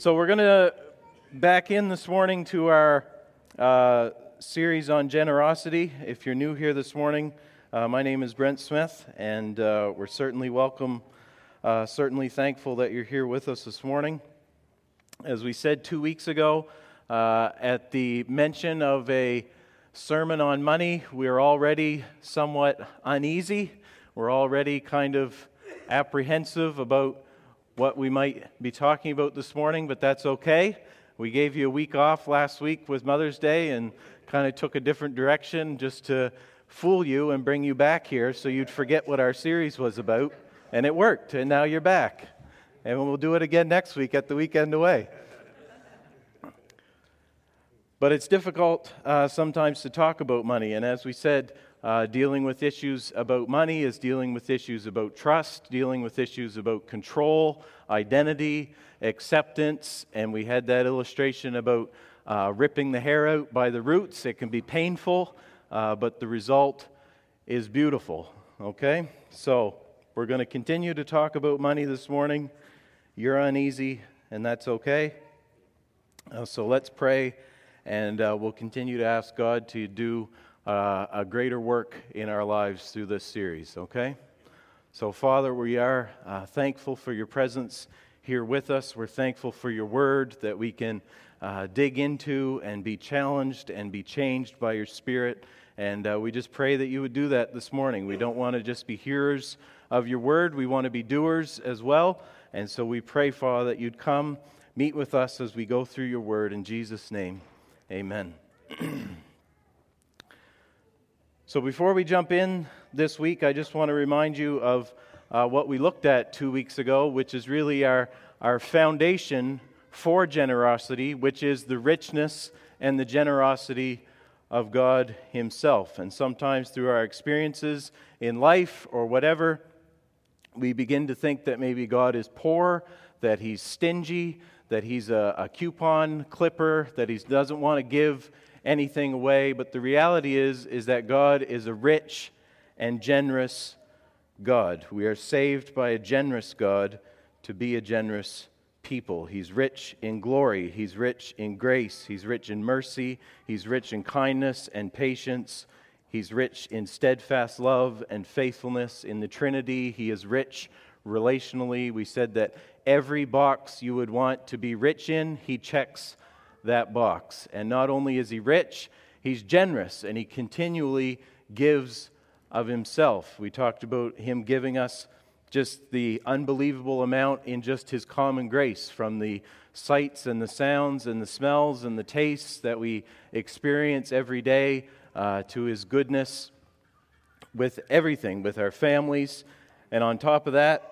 So, we're going to back in this morning to our uh, series on generosity. If you're new here this morning, uh, my name is Brent Smith, and uh, we're certainly welcome, uh, certainly thankful that you're here with us this morning. As we said two weeks ago, uh, at the mention of a sermon on money, we're already somewhat uneasy. We're already kind of apprehensive about what we might be talking about this morning, but that's okay. We gave you a week off last week with Mother's Day and kind of took a different direction just to fool you and bring you back here so you'd forget what our series was about. And it worked, and now you're back. And we'll do it again next week at the weekend away. But it's difficult uh, sometimes to talk about money. And as we said, uh, dealing with issues about money is dealing with issues about trust, dealing with issues about control, identity, acceptance. And we had that illustration about uh, ripping the hair out by the roots. It can be painful, uh, but the result is beautiful. Okay? So we're going to continue to talk about money this morning. You're uneasy, and that's okay. Uh, so let's pray, and uh, we'll continue to ask God to do uh, a greater work in our lives through this series, okay? So, Father, we are uh, thankful for your presence here with us. We're thankful for your word that we can uh, dig into and be challenged and be changed by your spirit. And uh, we just pray that you would do that this morning. We don't want to just be hearers of your word, we want to be doers as well. And so we pray, Father, that you'd come meet with us as we go through your word. In Jesus' name, amen. So, before we jump in this week, I just want to remind you of uh, what we looked at two weeks ago, which is really our, our foundation for generosity, which is the richness and the generosity of God Himself. And sometimes through our experiences in life or whatever, we begin to think that maybe God is poor, that He's stingy, that He's a, a coupon clipper, that He doesn't want to give anything away, but the reality is is that God is a rich and generous God. We are saved by a generous God to be a generous people. He's rich in glory, he's rich in grace, he's rich in mercy, he's rich in kindness and patience. He's rich in steadfast love and faithfulness in the Trinity. He is rich relationally. We said that every box you would want to be rich in, he checks that box. And not only is he rich, he's generous and he continually gives of himself. We talked about him giving us just the unbelievable amount in just his common grace from the sights and the sounds and the smells and the tastes that we experience every day uh, to his goodness with everything, with our families. And on top of that,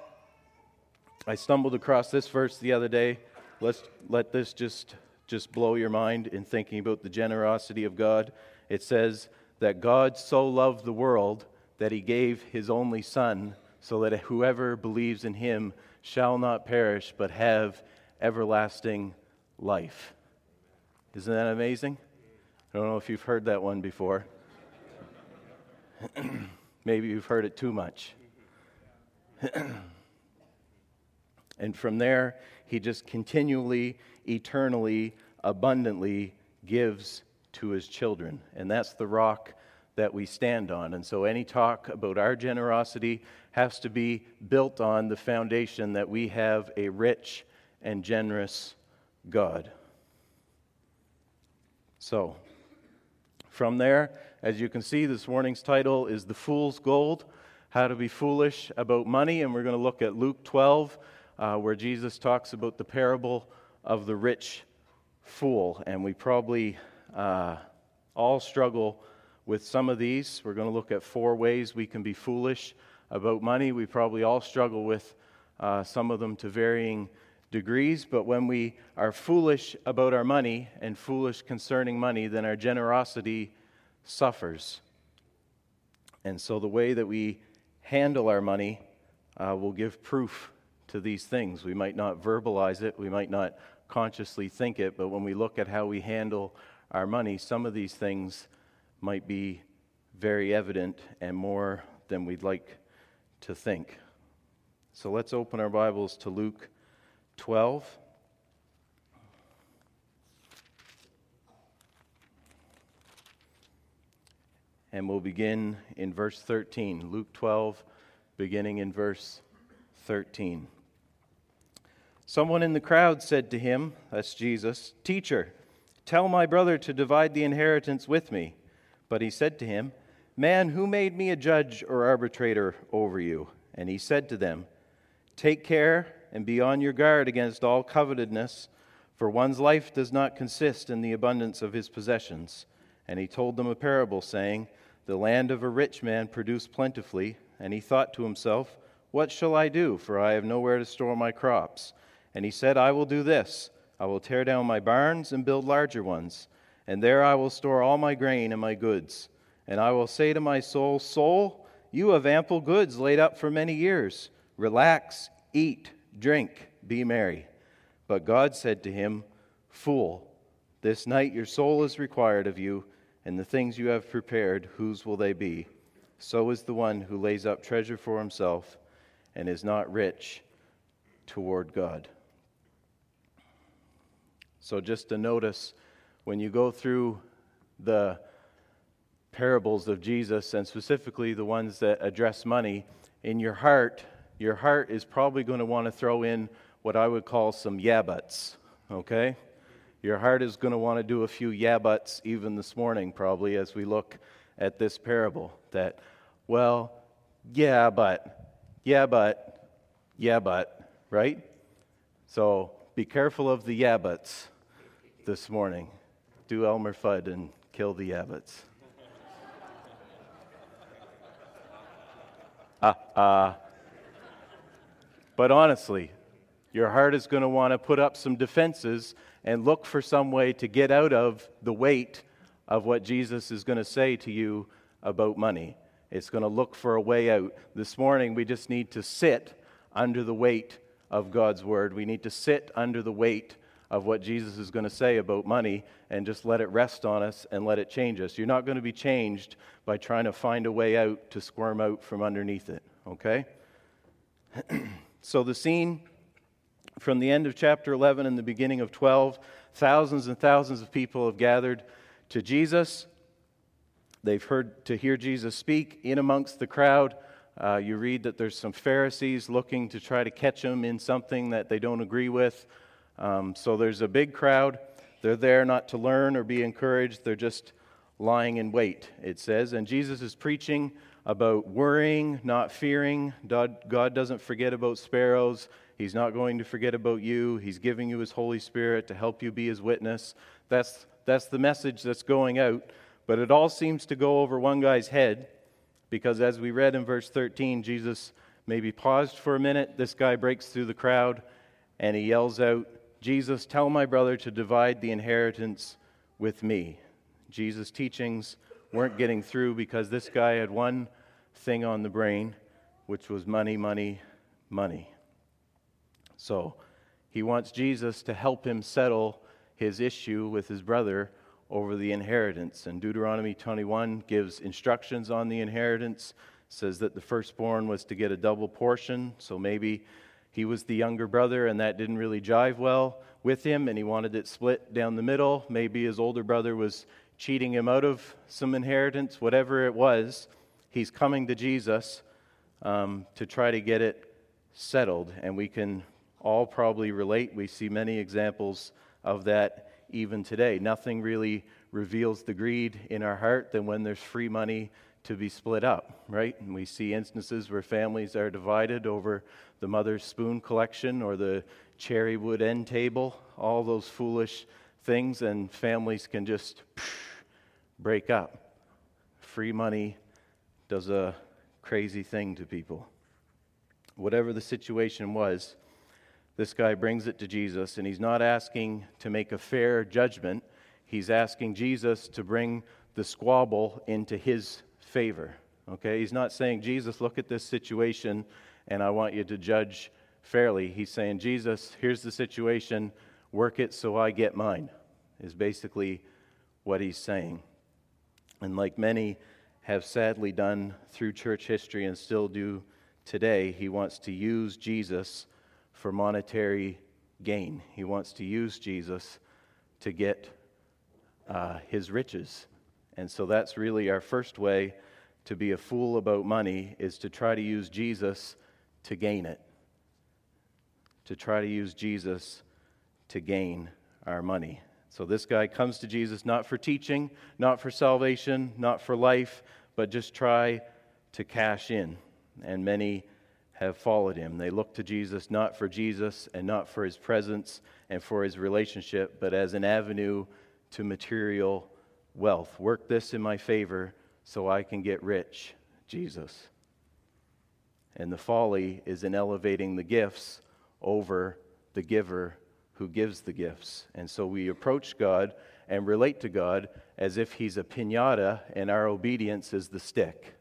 I stumbled across this verse the other day. Let's let this just just blow your mind in thinking about the generosity of God. It says that God so loved the world that he gave his only Son, so that whoever believes in him shall not perish but have everlasting life. Isn't that amazing? I don't know if you've heard that one before. Maybe you've heard it too much. and from there, he just continually eternally, abundantly gives to his children. And that's the rock that we stand on. And so any talk about our generosity has to be built on the foundation that we have a rich and generous God. So, from there, as you can see, this morning's title is The Fool's Gold How to Be Foolish About Money. And we're going to look at Luke 12, uh, where Jesus talks about the parable of the rich fool. And we probably uh, all struggle with some of these. We're going to look at four ways we can be foolish about money. We probably all struggle with uh, some of them to varying degrees. But when we are foolish about our money and foolish concerning money, then our generosity suffers. And so the way that we handle our money uh, will give proof to these things. We might not verbalize it, we might not consciously think it, but when we look at how we handle our money, some of these things might be very evident and more than we'd like to think. So let's open our Bibles to Luke 12. And we'll begin in verse 13. Luke 12, beginning in verse 13. Someone in the crowd said to him, That's Jesus, Teacher, tell my brother to divide the inheritance with me. But he said to him, Man, who made me a judge or arbitrator over you? And he said to them, Take care and be on your guard against all covetousness, for one's life does not consist in the abundance of his possessions. And he told them a parable, saying, The land of a rich man produced plentifully, and he thought to himself, What shall I do? For I have nowhere to store my crops. And he said, I will do this I will tear down my barns and build larger ones, and there I will store all my grain and my goods. And I will say to my soul, Soul, you have ample goods laid up for many years. Relax, eat, drink, be merry. But God said to him, Fool, this night your soul is required of you and the things you have prepared, whose will they be? So is the one who lays up treasure for himself and is not rich toward God. So, just to notice when you go through the parables of Jesus, and specifically the ones that address money, in your heart, your heart is probably going to want to throw in what I would call some yeah buts, okay? Your heart is going to want to do a few yeah buts even this morning, probably, as we look at this parable. That, well, yeah, but, yeah, but, yeah, but, right? So be careful of the yeah buts this morning. Do Elmer Fudd and kill the. Ah, uh, uh. But honestly, your heart is going to want to put up some defenses and look for some way to get out of the weight of what Jesus is going to say to you about money. It's going to look for a way out. This morning, we just need to sit under the weight of God's word. We need to sit under the weight of what Jesus is going to say about money and just let it rest on us and let it change us. You're not going to be changed by trying to find a way out to squirm out from underneath it, okay? so the scene from the end of chapter 11 and the beginning of 12, thousands and thousands of people have gathered to Jesus. They've heard to hear Jesus speak in amongst the crowd. Uh, you read that there's some Pharisees looking to try to catch him in something that they don't agree with. Um, so there's a big crowd. They're there not to learn or be encouraged, they're just lying in wait, it says. And Jesus is preaching about worrying, not fearing. God, doesn't forget about sparrows. He's not going to forget about you. He's giving you His Holy Spirit to help you be His witness. That's, that's the message that's going out. But it all seems to go over one guy's head because, as we read in verse 13, Jesus maybe paused for a minute. This guy breaks through the crowd and he yells out, Jesus, tell my brother to divide the inheritance with me. Jesus' teachings weren't getting through because this guy had one thing on the brain, which was money, money, money. So he wants Jesus to help him settle his issue with his brother over the inheritance. And Deuteronomy 21 gives instructions on the inheritance, says that the firstborn was to get a double portion. So maybe he was the younger brother and that didn't really jive well with him and he wanted it split down the middle. Maybe his older brother was cheating him out of some inheritance, whatever it was. He's coming to Jesus um, to try to get it settled. And we can all probably relate. We see many examples of that even today. Nothing really reveals the greed in our heart than when there's free money to be split up, right? And we see instances where families are divided over the mother's spoon collection or the cherry wood end table, all those foolish things, and families can just break up. Free money does a crazy thing to people. Whatever the situation was, this guy brings it to Jesus, and he's not asking to make a fair judgment. He's asking Jesus to bring the squabble into his favor. Okay? He's not saying, Jesus, look at this situation, and I want you to judge fairly. He's saying, Jesus, here's the situation, work it so I get mine, is basically what he's saying. And like many have sadly done through church history and still do today, he wants to use Jesus for monetary gain. He wants to use Jesus to get uh, his riches. And so that's really our first way to be a fool about money is to try to use Jesus to gain it. To try to use Jesus to gain our money. So this guy comes to Jesus not for teaching, not for salvation, not for life, but just try to cash in. And many have followed him. They look to Jesus not for Jesus and not for his presence and for his relationship, but as an avenue to material wealth. Work this in my favor so I can get rich, Jesus. And the folly is in elevating the gifts over the giver who gives the gifts. And so we approach God and relate to God as if he's a pinata and our obedience is the stick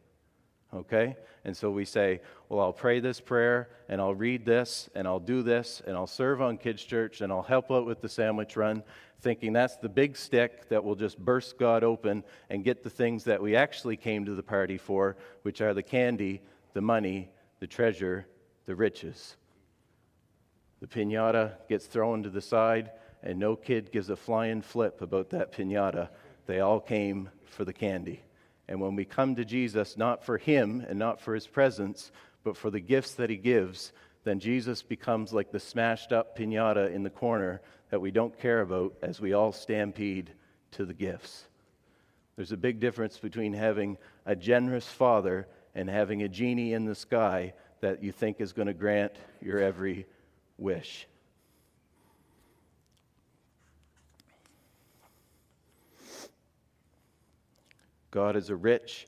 okay? And so we say, well, I'll pray this prayer and I'll read this and I'll do this and I'll serve on kids' church and I'll help out with the sandwich run, thinking that's the big stick that will just burst God open and get the things that we actually came to the party for, which are the candy, the money, the treasure, the riches. The pinata gets thrown to the side, and no kid gives a flying flip about that pinata. They all came for the candy. And when we come to Jesus, not for Him and not for His presence, but for the gifts that He gives, then Jesus becomes like the smashed up pinata in the corner that we don't care about as we all stampede to the gifts. There's a big difference between having a generous father and having a genie in the sky that you think is going to grant your every wish. God is a rich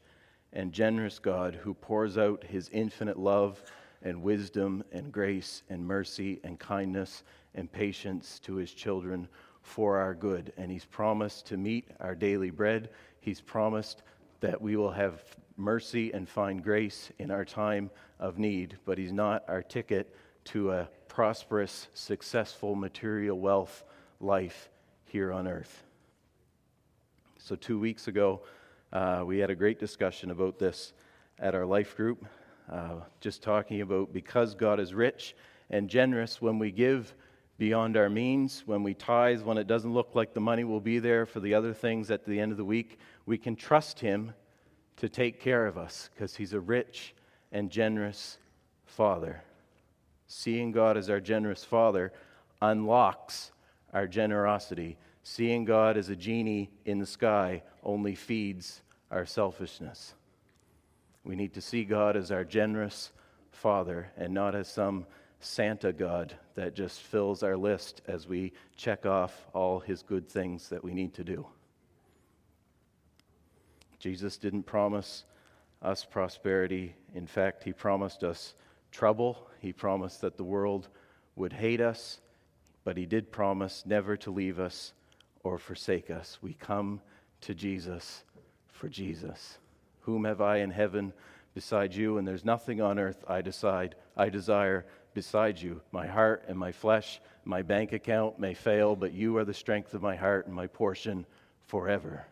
and generous God who pours out his infinite love and wisdom and grace and mercy and kindness and patience to his children for our good. And he's promised to meet our daily bread. He's promised that we will have mercy and find grace in our time of need, but he's not our ticket to a prosperous, successful, material wealth life here on earth. So, two weeks ago, uh, we had a great discussion about this at our life group, uh, just talking about because God is rich and generous when we give beyond our means, when we tithe, when it doesn't look like the money will be there for the other things at the end of the week, we can trust Him to take care of us because He's a rich and generous Father. Seeing God as our generous Father unlocks our generosity Seeing God as a genie in the sky only feeds our selfishness. We need to see God as our generous Father and not as some Santa God that just fills our list as we check off all his good things that we need to do. Jesus didn't promise us prosperity. In fact, he promised us trouble. He promised that the world would hate us, but he did promise never to leave us or forsake us. We come to Jesus for Jesus. Whom have I in heaven beside you? And there's nothing on earth I decide, I desire beside you. My heart and my flesh, my bank account may fail, but you are the strength of my heart and my portion forever.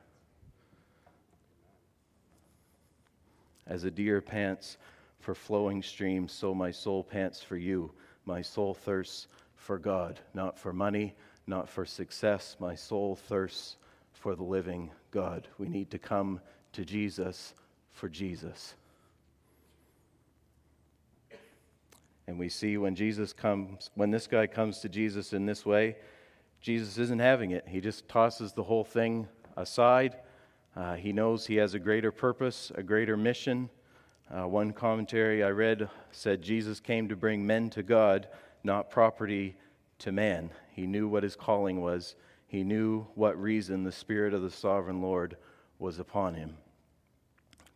As a deer pants for flowing streams, so my soul pants for you. My soul thirsts for God, not for money, not for success. My soul thirsts for the living God. We need to come to Jesus for Jesus. And we see when Jesus comes, when this guy comes to Jesus in this way, Jesus isn't having it. He just tosses the whole thing aside. Uh, he knows he has a greater purpose, a greater mission. Uh, one commentary I read said Jesus came to bring men to God, not property to man. He knew what his calling was, he knew what reason the Spirit of the sovereign Lord was upon him.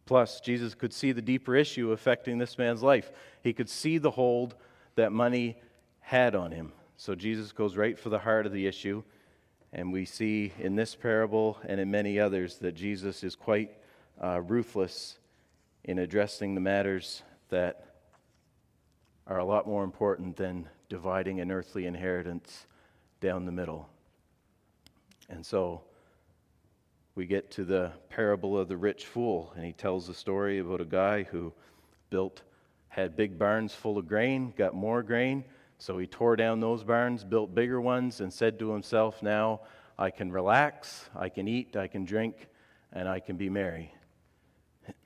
Plus, Jesus could see the deeper issue affecting this man's life. He could see the hold that money had on him. So Jesus goes right for the heart of the issue. And we see in this parable and in many others that Jesus is quite uh, ruthless in addressing the matters that are a lot more important than dividing an earthly inheritance down the middle. And so we get to the parable of the rich fool, and he tells the story about a guy who built, had big barns full of grain, got more grain, so he tore down those barns, built bigger ones, and said to himself, Now I can relax, I can eat, I can drink, and I can be merry.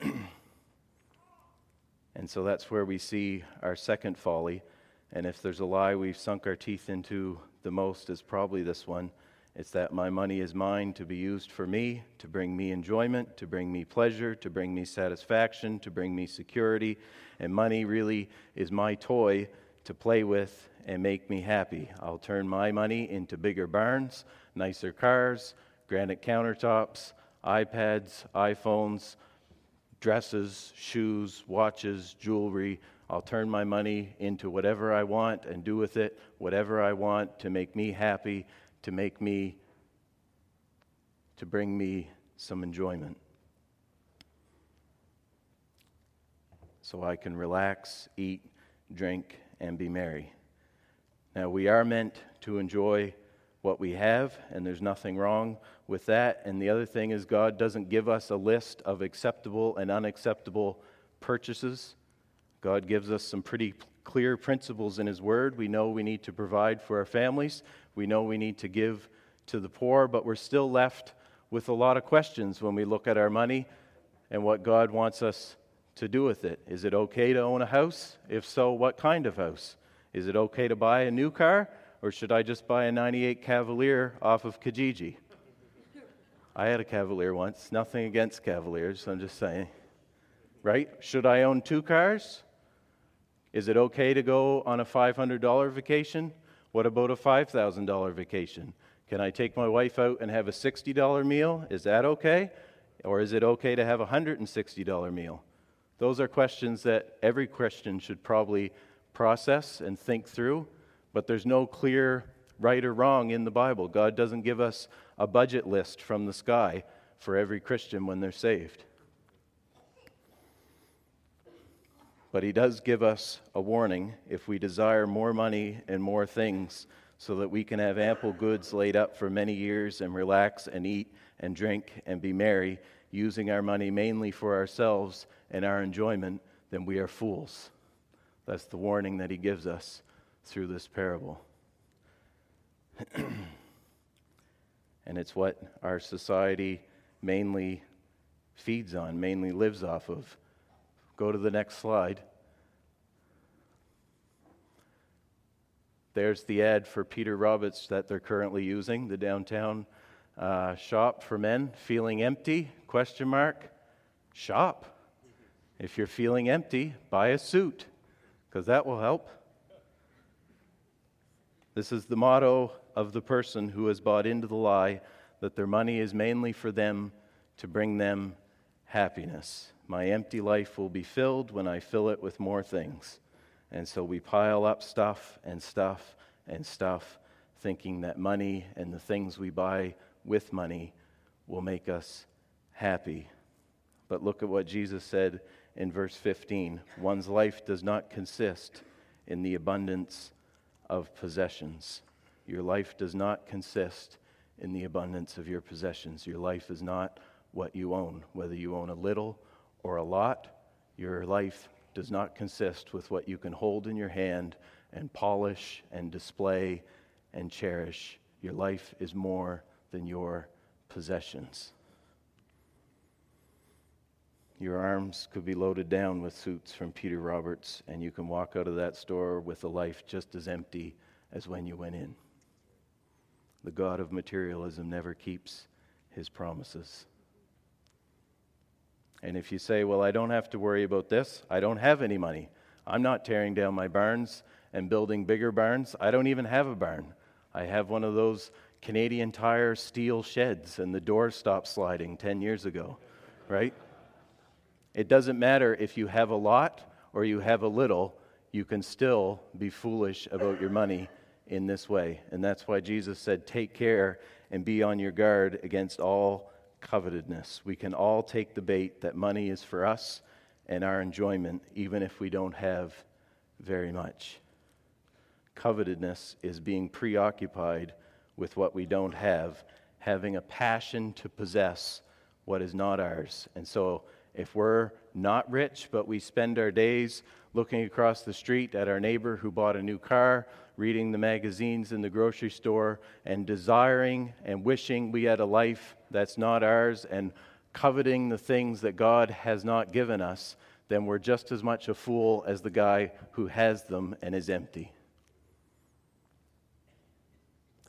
and so that's where we see our second folly. And if there's a lie we've sunk our teeth into the most, is probably this one. It's that my money is mine to be used for me, to bring me enjoyment, to bring me pleasure, to bring me satisfaction, to bring me security. And money really is my toy to play with and make me happy. I'll turn my money into bigger barns, nicer cars, granite countertops, iPads, iPhones, dresses, shoes, watches, jewelry. I'll turn my money into whatever I want and do with it whatever I want to make me happy to make me, to bring me some enjoyment. So I can relax, eat, drink, and be merry. Now, we are meant to enjoy what we have, and there's nothing wrong with that. And the other thing is, God doesn't give us a list of acceptable and unacceptable purchases. God gives us some pretty clear principles in His Word. We know we need to provide for our families, we know we need to give to the poor, but we're still left with a lot of questions when we look at our money and what God wants us to do with it. Is it okay to own a house? If so, what kind of house? Is it okay to buy a new car, or should I just buy a 98 Cavalier off of Kijiji? I had a Cavalier once. Nothing against Cavaliers, I'm just saying. Right? Should I own two cars? Is it okay to go on a $500 vacation? What about a $5,000 vacation? Can I take my wife out and have a $60 meal? Is that okay? Or is it okay to have a $160 meal? Those are questions that every Christian should probably process and think through, but there's no clear right or wrong in the Bible. God doesn't give us a budget list from the sky for every Christian when they're saved. But he does give us a warning if we desire more money and more things so that we can have ample goods laid up for many years and relax and eat and drink and be merry, using our money mainly for ourselves and our enjoyment, then we are fools. That's the warning that he gives us through this parable. and it's what our society mainly feeds on, mainly lives off of. Go to the next slide. There's the ad for Peter Roberts that they're currently using, the downtown uh, shop for men. Feeling empty? Question mark. Shop. If you're feeling empty, buy a suit, because that will help. This is the motto of the person who has bought into the lie that their money is mainly for them to bring them happiness. My empty life will be filled when I fill it with more things. And so we pile up stuff and stuff and stuff, thinking that money and the things we buy with money will make us happy. But look at what Jesus said in verse 15 one's life does not consist in the abundance of possessions. Your life does not consist in the abundance of your possessions. Your life is not what you own, whether you own a little or a lot, your life does not consist with what you can hold in your hand and polish and display and cherish. Your life is more than your possessions. Your arms could be loaded down with suits from Peter Roberts, and you can walk out of that store with a life just as empty as when you went in. The God of materialism never keeps his promises. And if you say, Well, I don't have to worry about this, I don't have any money. I'm not tearing down my barns and building bigger barns. I don't even have a barn. I have one of those Canadian Tire steel sheds, and the door stopped sliding 10 years ago, right? It doesn't matter if you have a lot or you have a little, you can still be foolish about your money in this way. And that's why Jesus said, Take care and be on your guard against all covetousness. We can all take the bait that money is for us and our enjoyment, even if we don't have very much. Covetedness is being preoccupied with what we don't have, having a passion to possess what is not ours. And so, if we're not rich, but we spend our days looking across the street at our neighbor who bought a new car, reading the magazines in the grocery store, and desiring and wishing we had a life that's not ours, and coveting the things that God has not given us, then we're just as much a fool as the guy who has them and is empty.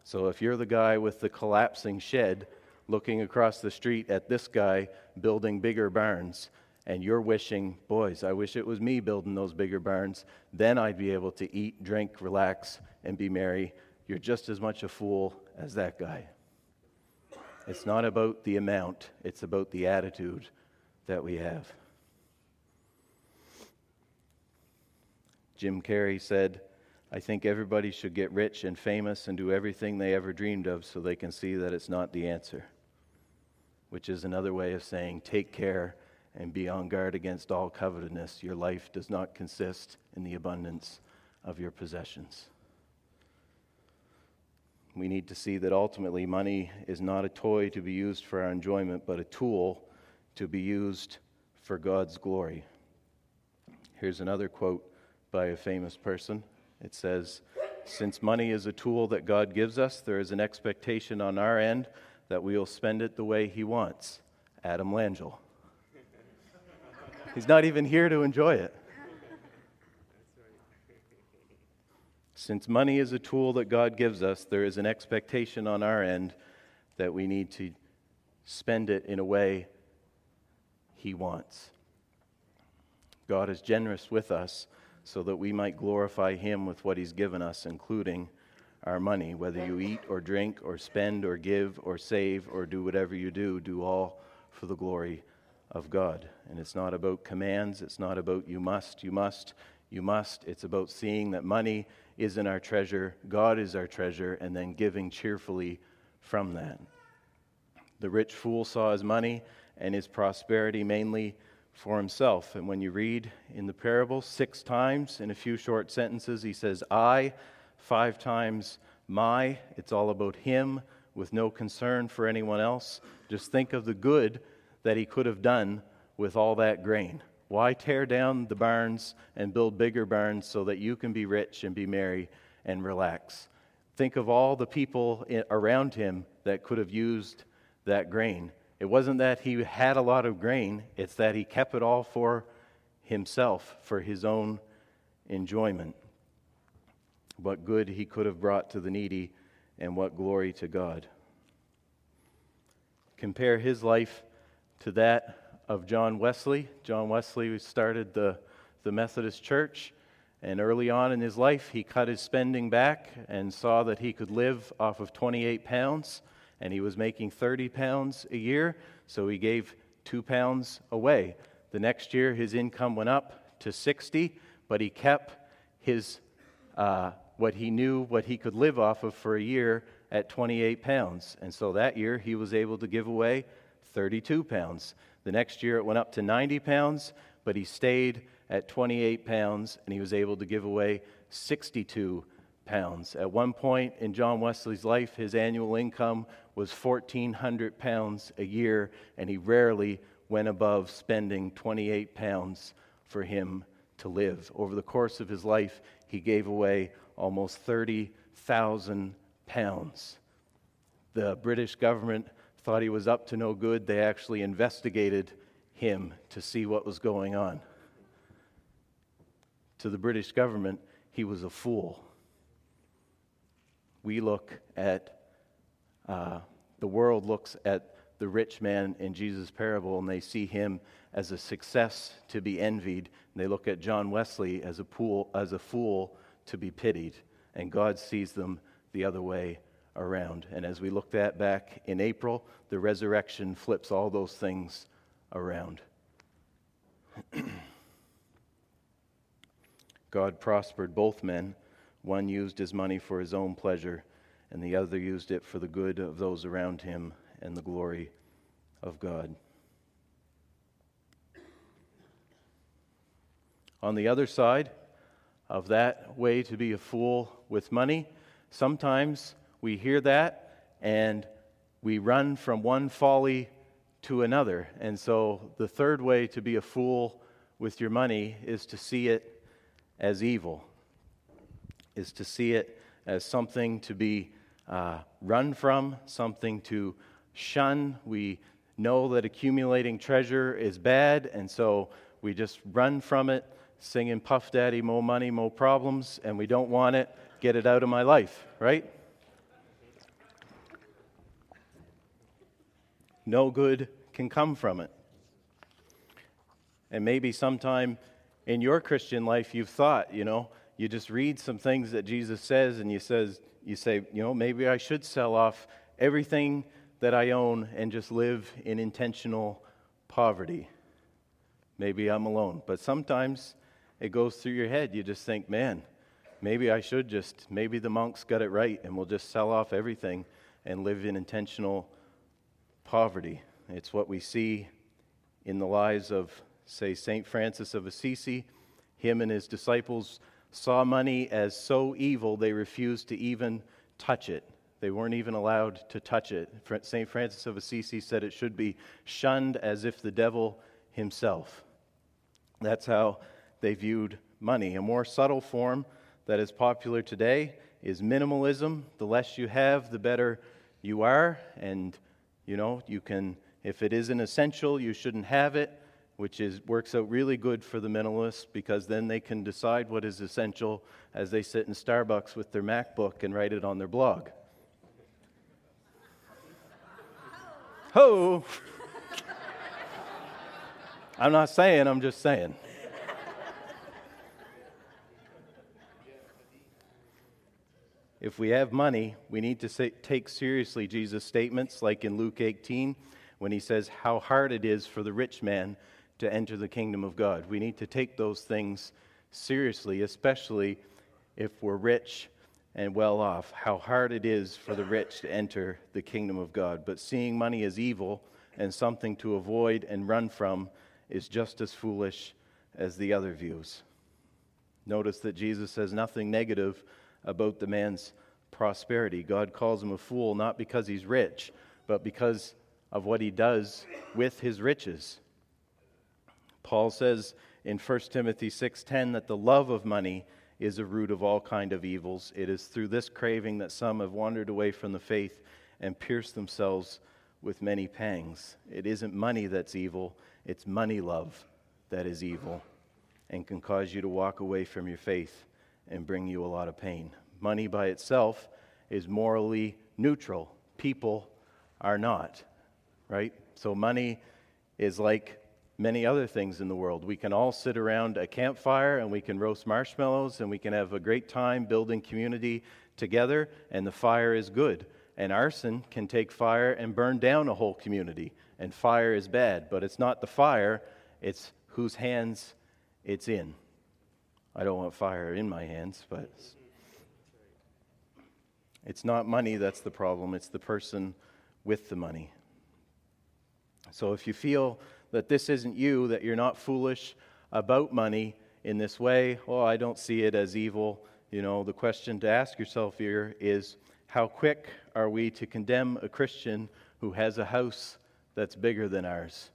So if you're the guy with the collapsing shed looking across the street at this guy building bigger barns, and you're wishing, boys, I wish it was me building those bigger barns, then I'd be able to eat, drink, relax, and be merry. You're just as much a fool as that guy. It's not about the amount, it's about the attitude that we have. Jim Carrey said, I think everybody should get rich and famous and do everything they ever dreamed of so they can see that it's not the answer. Which is another way of saying, take care and be on guard against all covetousness. Your life does not consist in the abundance of your possessions. We need to see that ultimately money is not a toy to be used for our enjoyment, but a tool to be used for God's glory. Here's another quote by a famous person. It says, Since money is a tool that God gives us, there is an expectation on our end that we will spend it the way He wants. Adam Langell. He's not even here to enjoy it. Since money is a tool that God gives us, there is an expectation on our end that we need to spend it in a way He wants. God is generous with us so that we might glorify Him with what He's given us, including our money. Whether you eat or drink or spend or give or save or do whatever you do, do all for the glory of God. And it's not about commands, it's not about you must, you must, you must. It's about seeing that money isn't our treasure, God is our treasure, and then giving cheerfully from that. The rich fool saw his money and his prosperity mainly for himself. And when you read in the parable, six times in a few short sentences, he says, I, five times, my. It's all about him with no concern for anyone else. Just think of the good that he could have done with all that grain. Why tear down the barns and build bigger barns so that you can be rich and be merry and relax? Think of all the people around him that could have used that grain. It wasn't that he had a lot of grain, it's that he kept it all for himself, for his own enjoyment. What good he could have brought to the needy, and what glory to God. Compare his life to that of John Wesley. John Wesley started the, the Methodist Church, and early on in his life, he cut his spending back and saw that he could live off of 28 pounds, and he was making 30 pounds a year, so he gave two pounds away. The next year, his income went up to 60, but he kept his uh, what he knew what he could live off of for a year at 28 pounds. And so that year, he was able to give away 32 pounds. The next year it went up to 90 pounds, but he stayed at 28 pounds and he was able to give away 62 pounds. At one point in John Wesley's life, his annual income was 1,400 pounds a year, and he rarely went above spending 28 pounds for him to live. Over the course of his life, he gave away almost 30,000 pounds. The British government thought he was up to no good, they actually investigated him to see what was going on. To the British government, he was a fool. We look at, uh, the world looks at the rich man in Jesus' parable and they see him as a success to be envied. And they look at John Wesley as a, pool, as a fool to be pitied. And God sees them the other way around. And as we looked at back in April, the resurrection flips all those things around. God prospered both men. One used his money for his own pleasure, and the other used it for the good of those around him and the glory of God. On the other side of that way to be a fool with money, sometimes we hear that and we run from one folly to another. And so the third way to be a fool with your money is to see it as evil, is to see it as something to be uh, run from, something to shun. We know that accumulating treasure is bad, and so we just run from it, singing Puff Daddy, more money, more problems, and we don't want it. Get it out of my life, right? No good can come from it. And maybe sometime in your Christian life you've thought, you know, you just read some things that Jesus says and you says you say, you know, maybe I should sell off everything that I own and just live in intentional poverty. Maybe I'm alone, but sometimes it goes through your head. You just think, man, maybe I should just, maybe the monks got it right and we'll just sell off everything and live in intentional poverty. It's what we see in the lives of, say, St. Francis of Assisi. Him and his disciples saw money as so evil they refused to even touch it. They weren't even allowed to touch it. St. Francis of Assisi said it should be shunned as if the devil himself. That's how they viewed money. A more subtle form that is popular today is minimalism. The less you have, the better you are. And, you know, you can, if it isn't essential, you shouldn't have it, which is, works out really good for the minimalists because then they can decide what is essential as they sit in Starbucks with their MacBook and write it on their blog. Ho! I'm not saying, I'm just saying. If we have money, we need to say, take seriously Jesus' statements, like in Luke 18, when he says how hard it is for the rich man to enter the kingdom of God. We need to take those things seriously, especially if we're rich and well off, how hard it is for the rich to enter the kingdom of God. But seeing money as evil and something to avoid and run from is just as foolish as the other views. Notice that Jesus says nothing negative about the man's prosperity. God calls him a fool not because he's rich, but because of what he does with his riches. Paul says in 1 Timothy 6:10 that the love of money is a root of all kind of evils. It is through this craving that some have wandered away from the faith and pierced themselves with many pangs. It isn't money that's evil, it's money love that is evil and can cause you to walk away from your faith and bring you a lot of pain. Money by itself is morally neutral. People are not, right? So money is like many other things in the world. We can all sit around a campfire and we can roast marshmallows and we can have a great time building community together, and the fire is good. And arson can take fire and burn down a whole community, and fire is bad. But it's not the fire, it's whose hands it's in. I don't want fire in my hands, but it's not money that's the problem, it's the person with the money. So if you feel that this isn't you, that you're not foolish about money in this way. Oh, I don't see it as evil. You know, the question to ask yourself here is how quick are we to condemn a Christian who has a house that's bigger than ours,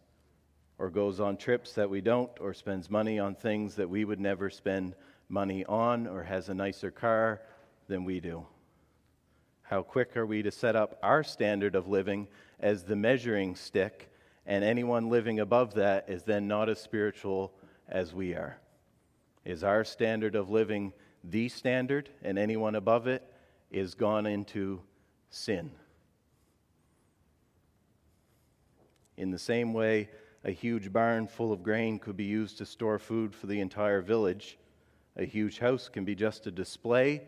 or goes on trips that we don't, or spends money on things that we would never spend money on, or has a nicer car than we do? How quick are we to set up our standard of living as the measuring stick and anyone living above that is then not as spiritual as we are. Is our standard of living the standard, and anyone above it is gone into sin? In the same way, a huge barn full of grain could be used to store food for the entire village. A huge house can be just a display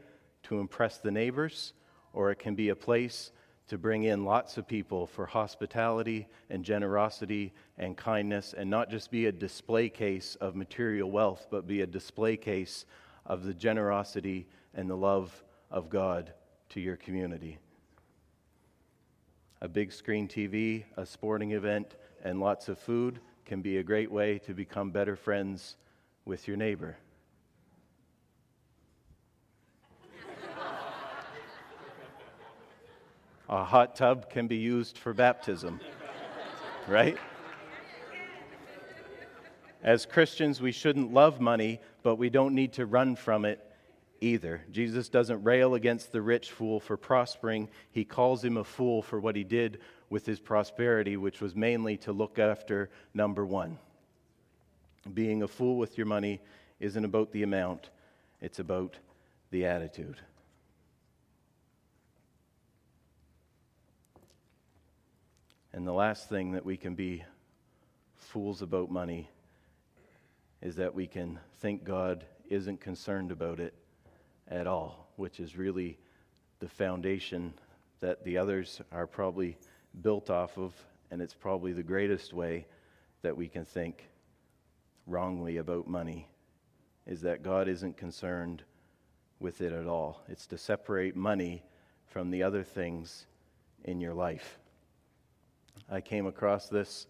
to impress the neighbors, or it can be a place to bring in lots of people for hospitality and generosity and kindness, and not just be a display case of material wealth, but be a display case of the generosity and the love of God to your community. A big screen TV, a sporting event, and lots of food can be a great way to become better friends with your neighbor. A hot tub can be used for baptism, right? As Christians, we shouldn't love money, but we don't need to run from it either. Jesus doesn't rail against the rich fool for prospering, he calls him a fool for what he did with his prosperity, which was mainly to look after number one. Being a fool with your money isn't about the amount, it's about the attitude. And the last thing that we can be fools about money is that we can think God isn't concerned about it at all, which is really the foundation that the others are probably built off of, and it's probably the greatest way that we can think wrongly about money is that God isn't concerned with it at all. It's to separate money from the other things in your life. I came across this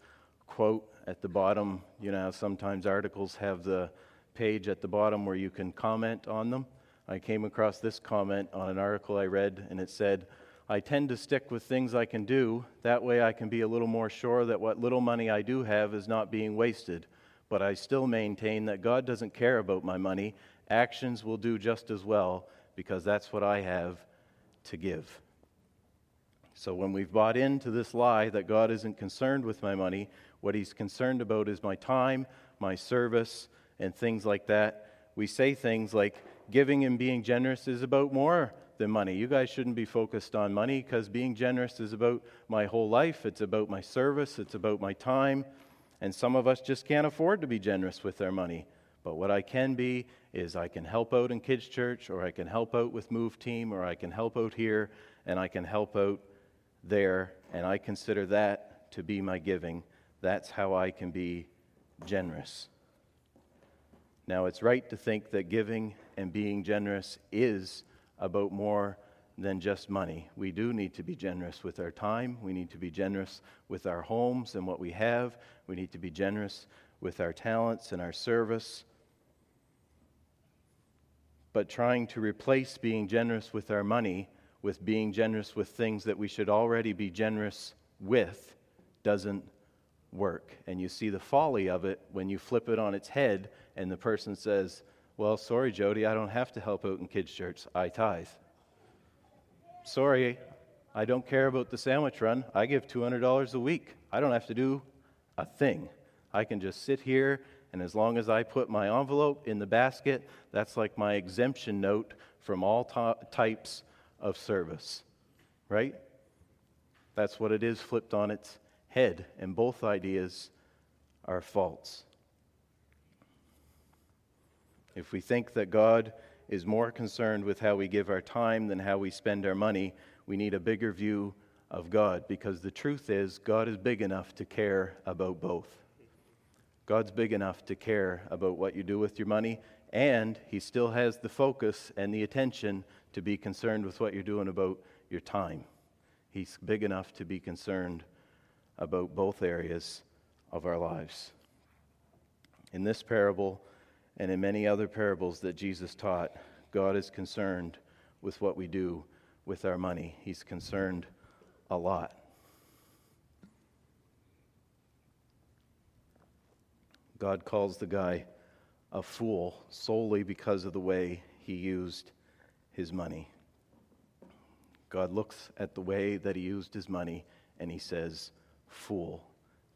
quote at the bottom. You know, sometimes articles have the page at the bottom where you can comment on them. I came across this comment on an article I read, and it said, I tend to stick with things I can do. That way I can be a little more sure that what little money I do have is not being wasted. But I still maintain that God doesn't care about my money. Actions will do just as well because that's what I have to give. So when we've bought into this lie that God isn't concerned with my money, what He's concerned about is my time, my service, and things like that, we say things like giving and being generous is about more than money. You guys shouldn't be focused on money because being generous is about my whole life. It's about my service. It's about my time. And some of us just can't afford to be generous with our money. But what I can be is I can help out in kids' church, or I can help out with Move Team, or I can help out here, and I can help out there. And I consider that to be my giving. That's how I can be generous. Now, it's right to think that giving and being generous is about more than just money. We do need to be generous with our time. We need to be generous with our homes and what we have. We need to be generous with our talents and our service. But trying to replace being generous with our money with being generous with things that we should already be generous with doesn't work. And you see the folly of it when you flip it on its head and the person says, Well, sorry, Jody, I don't have to help out in kids' church. I tithe. Sorry, I don't care about the sandwich run. I give $200 a week. I don't have to do a thing. I can just sit here, and as long as I put my envelope in the basket, that's like my exemption note from all t- types of service. Right? That's what it is flipped on its head, and both ideas are false. If we think that God is more concerned with how we give our time than how we spend our money, we need a bigger view of God because the truth is, God is big enough to care about both. God's big enough to care about what you do with your money, and He still has the focus and the attention to be concerned with what you're doing about your time. He's big enough to be concerned about both areas of our lives. In this parable and in many other parables that Jesus taught, God is concerned with what we do with our money. He's concerned a lot. God calls the guy a fool solely because of the way he used his money. God looks at the way that he used his money and he says, Fool,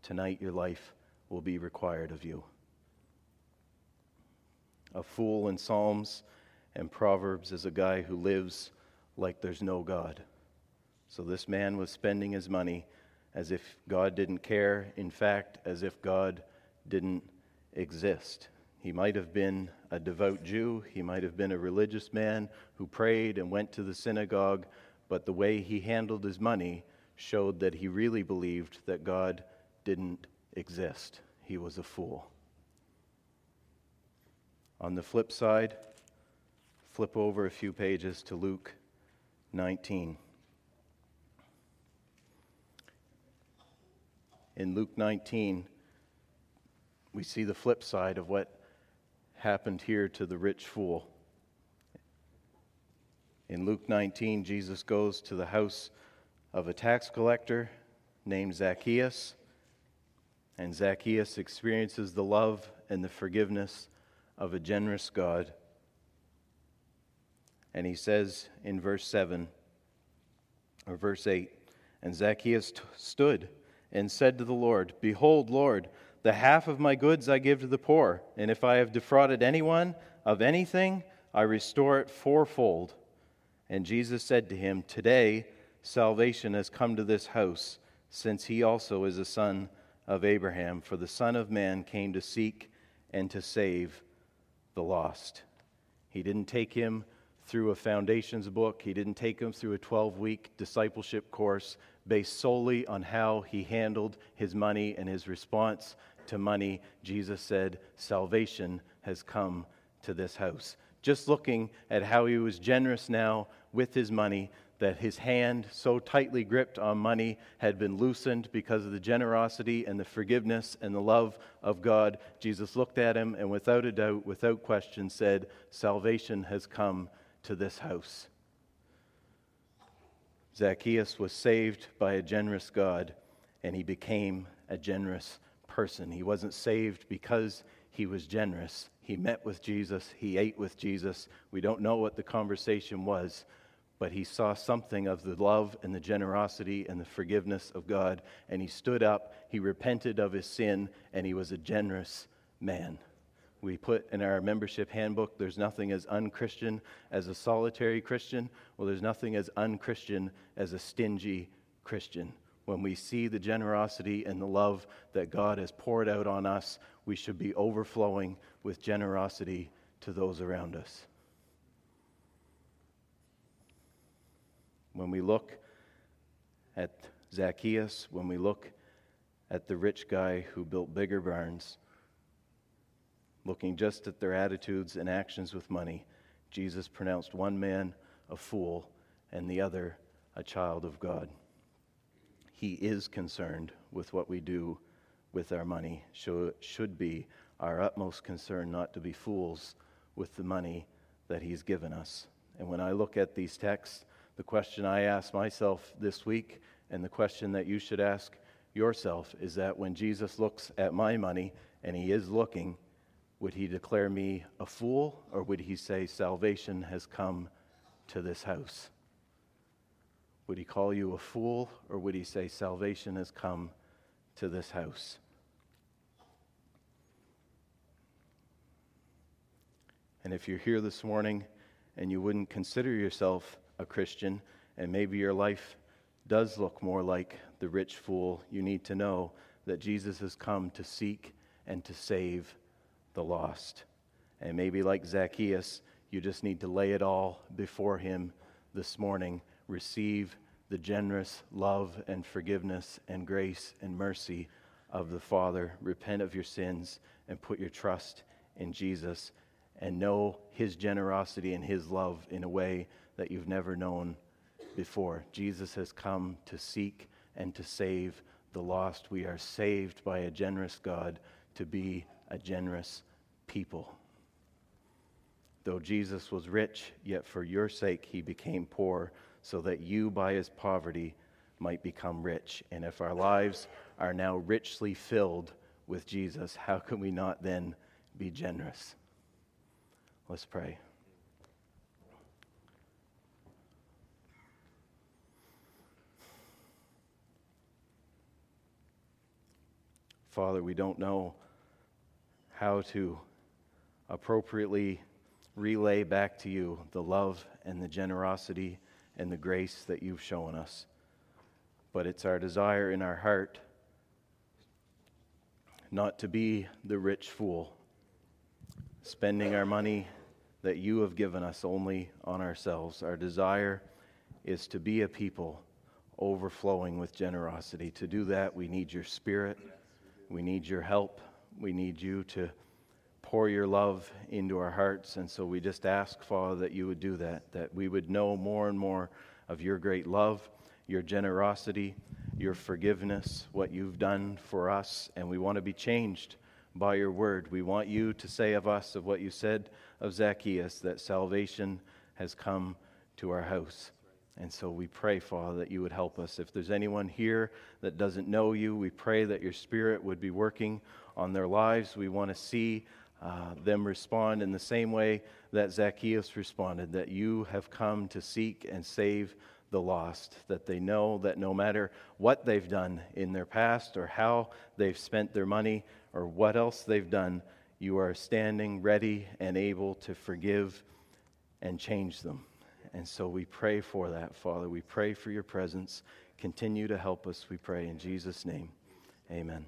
tonight your life will be required of you. A fool in Psalms and Proverbs is a guy who lives like there's no God. So this man was spending his money as if God didn't care, in fact, as if God didn't exist. He might have been a devout Jew, he might have been a religious man who prayed and went to the synagogue, but the way he handled his money showed that he really believed that God didn't exist. He was a fool. On the flip side, flip over a few pages to Luke 19. In Luke 19, we see the flip side of what happened here to the rich fool. In Luke 19, Jesus goes to the house of a tax collector named Zacchaeus. And Zacchaeus experiences the love and the forgiveness of a generous God. And he says in verse 7 or verse 8 And Zacchaeus t- stood and said to the Lord, Behold, Lord, the half of my goods I give to the poor, and if I have defrauded anyone of anything, I restore it fourfold. And Jesus said to him, Today salvation has come to this house, since he also is a son of Abraham. For the Son of Man came to seek and to save the lost. He didn't take him through a foundations book, he didn't take him through a 12 week discipleship course based solely on how he handled his money and his response to money. Jesus said, Salvation has come to this house. Just looking at how he was generous now with his money, that his hand, so tightly gripped on money, had been loosened because of the generosity and the forgiveness and the love of God. Jesus looked at him and, without a doubt, without question, said, Salvation has come to this house. Zacchaeus was saved by a generous God, and he became a generous person. He wasn't saved because he was generous. He met with Jesus, he ate with Jesus. We don't know what the conversation was, but he saw something of the love and the generosity and the forgiveness of God, and he stood up, he repented of his sin, and he was a generous man. We put in our membership handbook there's nothing as unchristian as a solitary Christian. Well, there's nothing as unchristian as a stingy Christian. When we see the generosity and the love that God has poured out on us, we should be overflowing with generosity to those around us. When we look at Zacchaeus, when we look at the rich guy who built bigger barns, looking just at their attitudes and actions with money, Jesus pronounced one man a fool and the other a child of God. He is concerned with what we do with our money. Should be our utmost concern not to be fools with the money that He's given us. And when I look at these texts, the question I ask myself this week, and the question that you should ask yourself, is that when Jesus looks at my money, and He is looking, would he declare me a fool, or would he say, Salvation has come to this house? Would he call you a fool, or would he say, Salvation has come to this house? And if you're here this morning and you wouldn't consider yourself a Christian, and maybe your life does look more like the rich fool, you need to know that Jesus has come to seek and to save the lost. And maybe like Zacchaeus, you just need to lay it all before him this morning. Receive the generous love and forgiveness and grace and mercy of the Father. Repent of your sins and put your trust in Jesus and know his generosity and his love in a way that you've never known before. Jesus has come to seek and to save the lost. We are saved by a generous God to be a generous people. Though Jesus was rich, yet for your sake he became poor, so that you by his poverty might become rich. And if our lives are now richly filled with Jesus, how can we not then be generous? Let's pray. Father, we don't know how to appropriately relay back to you the love and the generosity and the grace that you've shown us. But it's our desire in our heart not to be the rich fool, spending our money that you have given us only on ourselves. Our desire is to be a people overflowing with generosity. To do that, we need your spirit, we need your help, we need you to pour your love into our hearts. And so we just ask, Father, that you would do that, that we would know more and more of your great love, your generosity, your forgiveness, what you've done for us. And we want to be changed by your word. We want you to say of us, of what you said of Zacchaeus, that salvation has come to our house. And so we pray, Father, that you would help us. If there's anyone here that doesn't know you, we pray that your Spirit would be working on their lives. We want to see uh, them respond in the same way that Zacchaeus responded that you have come to seek and save the lost, that they know that no matter what they've done in their past or how they've spent their money or what else they've done, you are standing ready and able to forgive and change them. And so we pray for that, Father. We pray for your presence. Continue to help us, we pray. In Jesus' name, amen.